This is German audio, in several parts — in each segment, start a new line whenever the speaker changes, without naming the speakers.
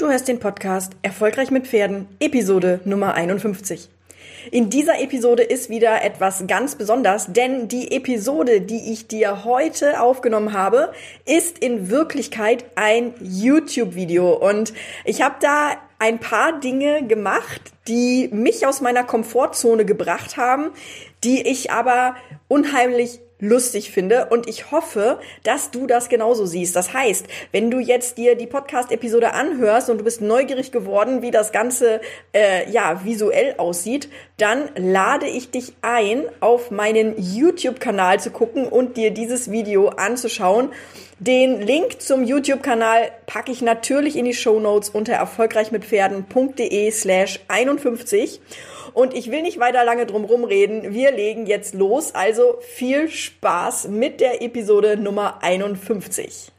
Du hörst den Podcast Erfolgreich mit Pferden, Episode Nummer 51. In dieser Episode ist wieder etwas ganz besonders, denn die Episode, die ich dir heute aufgenommen habe, ist in Wirklichkeit ein YouTube-Video und ich habe da ein paar Dinge gemacht, die mich aus meiner Komfortzone gebracht haben, die ich aber unheimlich lustig finde und ich hoffe, dass du das genauso siehst. Das heißt, wenn du jetzt dir die Podcast-Episode anhörst und du bist neugierig geworden, wie das Ganze äh, ja visuell aussieht, dann lade ich dich ein, auf meinen YouTube-Kanal zu gucken und dir dieses Video anzuschauen. Den Link zum YouTube-Kanal packe ich natürlich in die Show Notes unter erfolgreichmitpferden.de slash 51. Und ich will nicht weiter lange drum rumreden. Wir legen jetzt los. Also viel Spaß mit der Episode Nummer 51.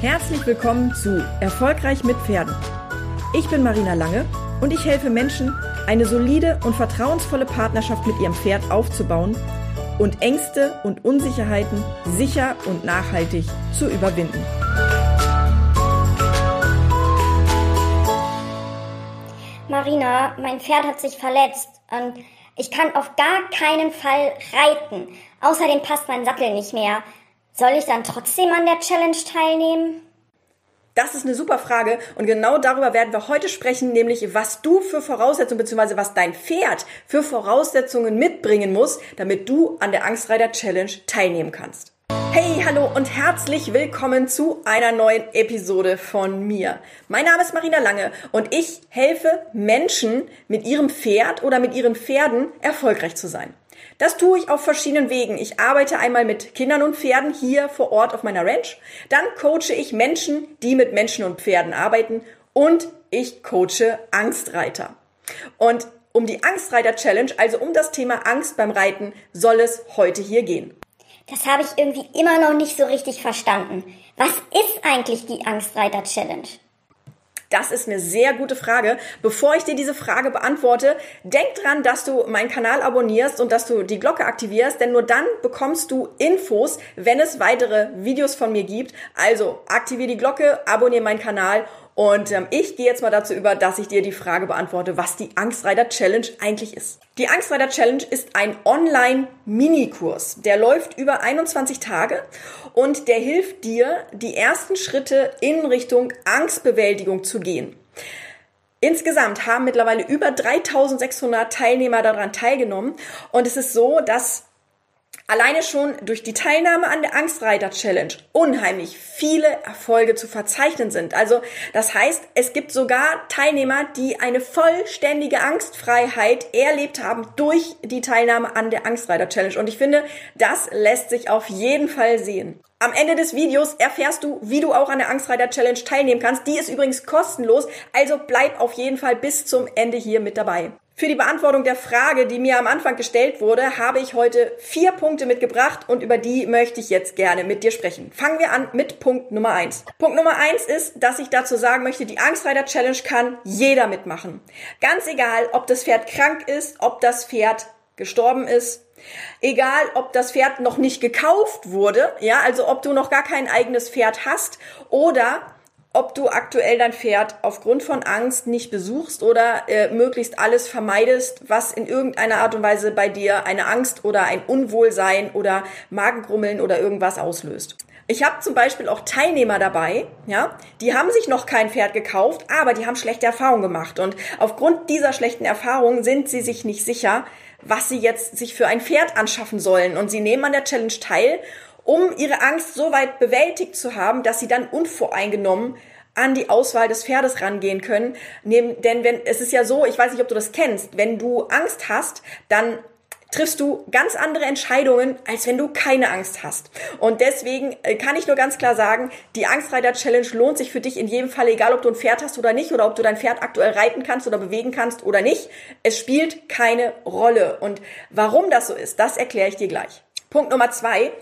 Herzlich willkommen zu Erfolgreich mit Pferden ich bin Marina Lange und ich helfe Menschen, eine solide und vertrauensvolle Partnerschaft mit ihrem Pferd aufzubauen und Ängste und Unsicherheiten sicher und nachhaltig zu überwinden.
Marina, mein Pferd hat sich verletzt und ich kann auf gar keinen Fall reiten. Außerdem passt mein Sattel nicht mehr. Soll ich dann trotzdem an der Challenge teilnehmen?
Das ist eine super Frage und genau darüber werden wir heute sprechen, nämlich was du für Voraussetzungen bzw. was dein Pferd für Voraussetzungen mitbringen muss, damit du an der Angstreiter Challenge teilnehmen kannst. Hey, hallo und herzlich willkommen zu einer neuen Episode von mir. Mein Name ist Marina Lange und ich helfe Menschen mit ihrem Pferd oder mit ihren Pferden erfolgreich zu sein. Das tue ich auf verschiedenen Wegen. Ich arbeite einmal mit Kindern und Pferden hier vor Ort auf meiner Ranch. Dann coache ich Menschen, die mit Menschen und Pferden arbeiten. Und ich coache Angstreiter. Und um die Angstreiter Challenge, also um das Thema Angst beim Reiten, soll es heute hier gehen.
Das habe ich irgendwie immer noch nicht so richtig verstanden. Was ist eigentlich die Angstreiter Challenge?
Das ist eine sehr gute Frage. Bevor ich dir diese Frage beantworte, denk dran, dass du meinen Kanal abonnierst und dass du die Glocke aktivierst, denn nur dann bekommst du Infos, wenn es weitere Videos von mir gibt. Also aktiviere die Glocke, abonniere meinen Kanal und ähm, ich gehe jetzt mal dazu über, dass ich dir die Frage beantworte, was die Angstreiter Challenge eigentlich ist. Die Angstreiter Challenge ist ein Online-Minikurs. Der läuft über 21 Tage und der hilft dir, die ersten Schritte in Richtung Angstbewältigung zu gehen. Insgesamt haben mittlerweile über 3600 Teilnehmer daran teilgenommen und es ist so, dass alleine schon durch die Teilnahme an der Angstreiter Challenge unheimlich viele Erfolge zu verzeichnen sind. Also das heißt, es gibt sogar Teilnehmer, die eine vollständige Angstfreiheit erlebt haben durch die Teilnahme an der Angstreiter Challenge. Und ich finde, das lässt sich auf jeden Fall sehen. Am Ende des Videos erfährst du, wie du auch an der Angstreiter Challenge teilnehmen kannst. Die ist übrigens kostenlos, also bleib auf jeden Fall bis zum Ende hier mit dabei. Für die Beantwortung der Frage, die mir am Anfang gestellt wurde, habe ich heute vier Punkte mitgebracht und über die möchte ich jetzt gerne mit dir sprechen. Fangen wir an mit Punkt Nummer eins. Punkt Nummer eins ist, dass ich dazu sagen möchte, die Angstreiter Challenge kann jeder mitmachen. Ganz egal, ob das Pferd krank ist, ob das Pferd gestorben ist, Egal, ob das Pferd noch nicht gekauft wurde, ja, also ob du noch gar kein eigenes Pferd hast oder ob du aktuell dein Pferd aufgrund von Angst nicht besuchst oder äh, möglichst alles vermeidest, was in irgendeiner Art und Weise bei dir eine Angst oder ein Unwohlsein oder Magengrummeln oder irgendwas auslöst. Ich habe zum Beispiel auch Teilnehmer dabei, ja, die haben sich noch kein Pferd gekauft, aber die haben schlechte Erfahrungen gemacht und aufgrund dieser schlechten Erfahrungen sind sie sich nicht sicher, was sie jetzt sich für ein Pferd anschaffen sollen und sie nehmen an der Challenge teil um ihre Angst so weit bewältigt zu haben, dass sie dann unvoreingenommen an die Auswahl des Pferdes rangehen können. Denn wenn, es ist ja so, ich weiß nicht, ob du das kennst, wenn du Angst hast, dann triffst du ganz andere Entscheidungen, als wenn du keine Angst hast. Und deswegen äh, kann ich nur ganz klar sagen, die Angstreiter Challenge lohnt sich für dich in jedem Fall, egal ob du ein Pferd hast oder nicht, oder ob du dein Pferd aktuell reiten kannst oder bewegen kannst oder nicht. Es spielt keine Rolle. Und warum das so ist, das erkläre ich dir gleich. Punkt Nummer zwei.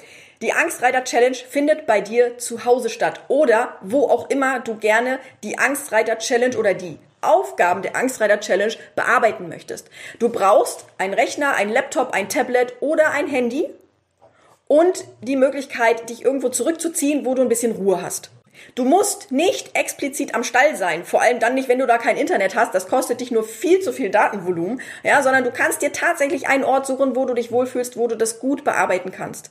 Die Angstreiter Challenge findet bei dir zu Hause statt oder wo auch immer du gerne die Angstreiter Challenge oder die Aufgaben der Angstreiter Challenge bearbeiten möchtest. Du brauchst einen Rechner, einen Laptop, ein Tablet oder ein Handy und die Möglichkeit, dich irgendwo zurückzuziehen, wo du ein bisschen Ruhe hast. Du musst nicht explizit am Stall sein, vor allem dann nicht, wenn du da kein Internet hast. Das kostet dich nur viel zu viel Datenvolumen, ja, sondern du kannst dir tatsächlich einen Ort suchen, wo du dich wohlfühlst, wo du das gut bearbeiten kannst.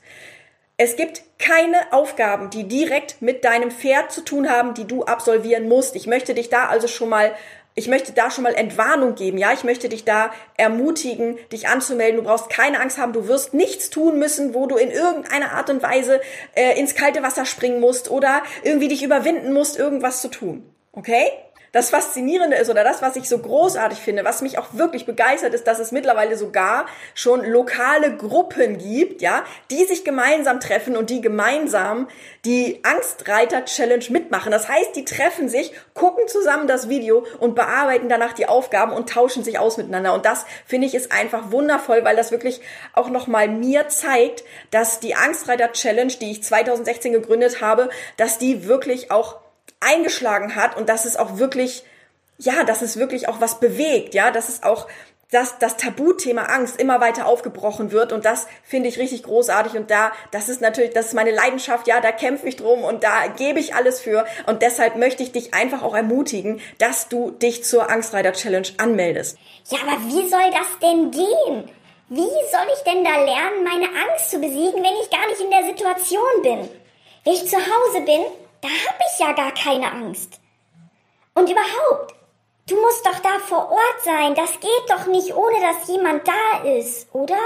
Es gibt keine Aufgaben, die direkt mit deinem Pferd zu tun haben, die du absolvieren musst. Ich möchte dich da also schon mal ich möchte da schon mal Entwarnung geben, ja, ich möchte dich da ermutigen, dich anzumelden. Du brauchst keine Angst haben, du wirst nichts tun müssen, wo du in irgendeiner Art und Weise äh, ins kalte Wasser springen musst oder irgendwie dich überwinden musst, irgendwas zu tun. Okay? Das Faszinierende ist oder das, was ich so großartig finde, was mich auch wirklich begeistert, ist, dass es mittlerweile sogar schon lokale Gruppen gibt, ja, die sich gemeinsam treffen und die gemeinsam die Angstreiter Challenge mitmachen. Das heißt, die treffen sich, gucken zusammen das Video und bearbeiten danach die Aufgaben und tauschen sich aus miteinander. Und das finde ich ist einfach wundervoll, weil das wirklich auch nochmal mir zeigt, dass die Angstreiter Challenge, die ich 2016 gegründet habe, dass die wirklich auch eingeschlagen hat und dass es auch wirklich, ja, dass es wirklich auch was bewegt, ja, dass es auch dass das Tabuthema Angst immer weiter aufgebrochen wird und das finde ich richtig großartig und da das ist natürlich das ist meine Leidenschaft ja da kämpfe ich drum und da gebe ich alles für und deshalb möchte ich dich einfach auch ermutigen dass du dich zur Angstreiter Challenge anmeldest.
Ja aber wie soll das denn gehen? Wie soll ich denn da lernen meine Angst zu besiegen wenn ich gar nicht in der Situation bin? Wenn ich zu Hause bin da habe ich ja gar keine Angst. Und überhaupt, du musst doch da vor Ort sein. Das geht doch nicht, ohne dass jemand da ist, oder?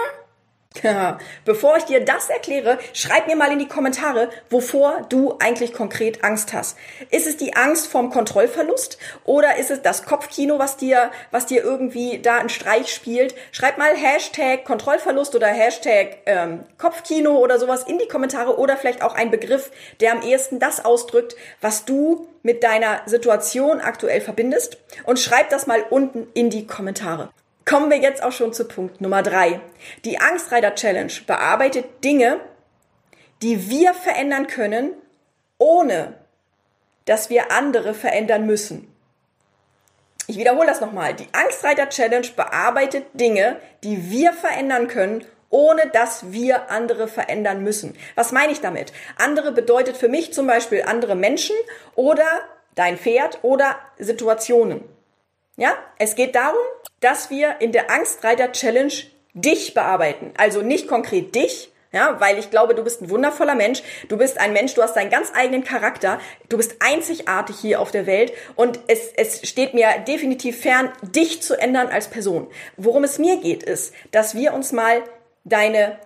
Ja, bevor ich dir das erkläre, schreib mir mal in die Kommentare, wovor du eigentlich konkret Angst hast. Ist es die Angst vorm Kontrollverlust oder ist es das Kopfkino, was dir, was dir irgendwie da einen Streich spielt? Schreib mal Hashtag Kontrollverlust oder Hashtag ähm, Kopfkino oder sowas in die Kommentare oder vielleicht auch ein Begriff, der am ehesten das ausdrückt, was du mit deiner Situation aktuell verbindest und schreib das mal unten in die Kommentare. Kommen wir jetzt auch schon zu Punkt Nummer drei. Die Angstreiter Challenge bearbeitet Dinge, die wir verändern können, ohne dass wir andere verändern müssen. Ich wiederhole das nochmal. Die Angstreiter Challenge bearbeitet Dinge, die wir verändern können, ohne dass wir andere verändern müssen. Was meine ich damit? Andere bedeutet für mich zum Beispiel andere Menschen oder dein Pferd oder Situationen. Ja, es geht darum, dass wir in der Angstreiter Challenge dich bearbeiten. Also nicht konkret dich, ja, weil ich glaube, du bist ein wundervoller Mensch. Du bist ein Mensch, du hast deinen ganz eigenen Charakter. Du bist einzigartig hier auf der Welt und es, es steht mir definitiv fern, dich zu ändern als Person. Worum es mir geht, ist, dass wir uns mal deine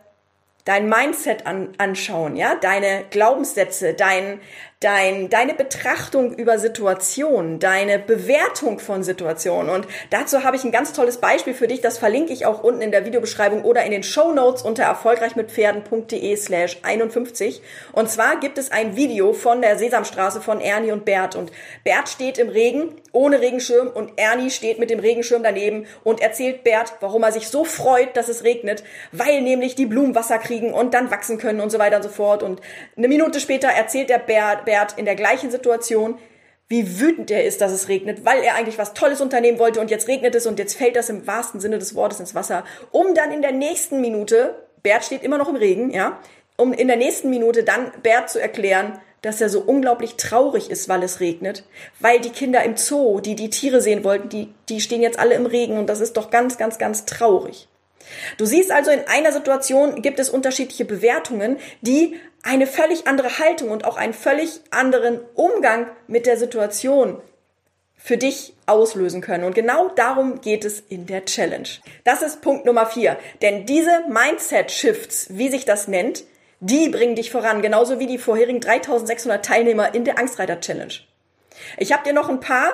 dein Mindset an, anschauen, ja, deine Glaubenssätze, dein, dein, deine Betrachtung über Situationen, deine Bewertung von Situationen. Und dazu habe ich ein ganz tolles Beispiel für dich. Das verlinke ich auch unten in der Videobeschreibung oder in den Show Notes unter erfolgreichmitpferden.de slash 51. Und zwar gibt es ein Video von der Sesamstraße von Ernie und Bert. Und Bert steht im Regen ohne Regenschirm und Ernie steht mit dem Regenschirm daneben und erzählt Bert, warum er sich so freut, dass es regnet, weil nämlich die Blumen Wasser kriegen und dann wachsen können und so weiter und so fort. Und eine Minute später erzählt der Bert, Bert in der gleichen Situation, wie wütend er ist, dass es regnet, weil er eigentlich was Tolles unternehmen wollte und jetzt regnet es und jetzt fällt das im wahrsten Sinne des Wortes ins Wasser, um dann in der nächsten Minute, Bert steht immer noch im Regen, ja, um in der nächsten Minute dann Bert zu erklären, dass er so unglaublich traurig ist, weil es regnet, weil die Kinder im Zoo, die die Tiere sehen wollten, die, die stehen jetzt alle im Regen und das ist doch ganz, ganz, ganz traurig. Du siehst also, in einer Situation gibt es unterschiedliche Bewertungen, die eine völlig andere Haltung und auch einen völlig anderen Umgang mit der Situation für dich auslösen können. Und genau darum geht es in der Challenge. Das ist Punkt Nummer vier. Denn diese Mindset-Shifts, wie sich das nennt, die bringen dich voran, genauso wie die vorherigen 3600 Teilnehmer in der Angstreiter Challenge. Ich habe dir noch ein paar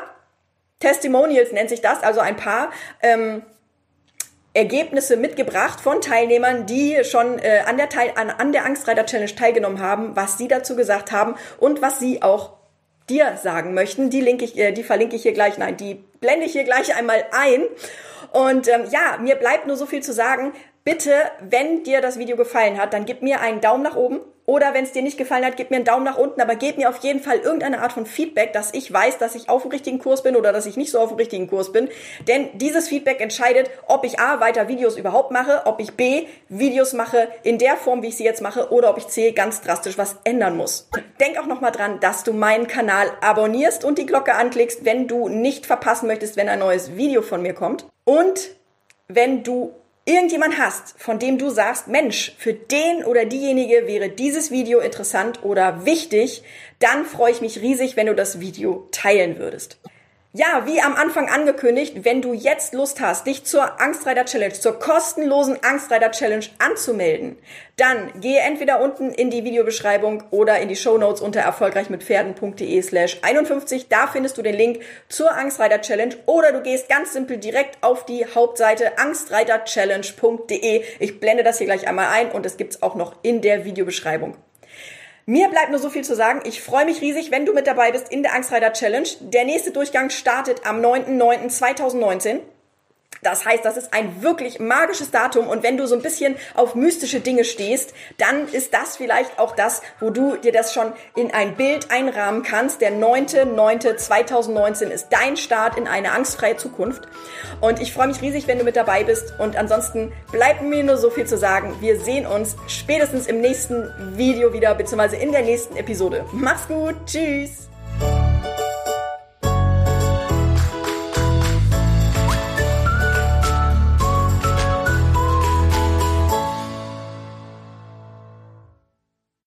Testimonials, nennt sich das, also ein paar ähm, Ergebnisse mitgebracht von Teilnehmern, die schon äh, an, der Teil, an, an der Angstreiter Challenge teilgenommen haben, was sie dazu gesagt haben und was sie auch dir sagen möchten. Die, link ich, äh, die verlinke ich hier gleich, nein, die blende ich hier gleich einmal ein. Und ähm, ja, mir bleibt nur so viel zu sagen. Bitte, wenn dir das Video gefallen hat, dann gib mir einen Daumen nach oben Oder wenn es dir nicht gefallen hat, gib mir einen Daumen nach unten, aber gib mir auf jeden Fall irgendeine Art von Feedback, dass ich weiß, dass ich auf dem richtigen Kurs bin oder dass ich nicht so auf dem richtigen Kurs bin. Denn dieses Feedback entscheidet, ob ich A, weiter Videos überhaupt mache, ob ich B, Videos mache in der Form, wie ich sie jetzt mache, oder ob ich C, ganz drastisch was ändern muss. Denk auch nochmal dran, dass du meinen Kanal abonnierst und die Glocke anklickst, wenn du nicht verpassen möchtest, wenn ein neues Video von mir kommt. Und wenn du irgendjemand hast, von dem du sagst, Mensch, für den oder diejenige wäre dieses Video interessant oder wichtig, dann freue ich mich riesig, wenn du das Video teilen würdest. Ja, wie am Anfang angekündigt, wenn du jetzt Lust hast, dich zur Angstreiter Challenge, zur kostenlosen Angstreiter Challenge anzumelden, dann gehe entweder unten in die Videobeschreibung oder in die Show Notes unter erfolgreichmitpferden.de slash 51. Da findest du den Link zur Angstreiter Challenge oder du gehst ganz simpel direkt auf die Hauptseite angstreiterchallenge.de. Ich blende das hier gleich einmal ein und es gibt's auch noch in der Videobeschreibung. Mir bleibt nur so viel zu sagen. Ich freue mich riesig, wenn du mit dabei bist in der Angstreiter Challenge. Der nächste Durchgang startet am 9.9.2019. Das heißt, das ist ein wirklich magisches Datum und wenn du so ein bisschen auf mystische Dinge stehst, dann ist das vielleicht auch das, wo du dir das schon in ein Bild einrahmen kannst. Der 9.9.2019 ist dein Start in eine angstfreie Zukunft und ich freue mich riesig, wenn du mit dabei bist und ansonsten bleibt mir nur so viel zu sagen. Wir sehen uns spätestens im nächsten Video wieder, beziehungsweise in der nächsten Episode. Mach's gut, tschüss!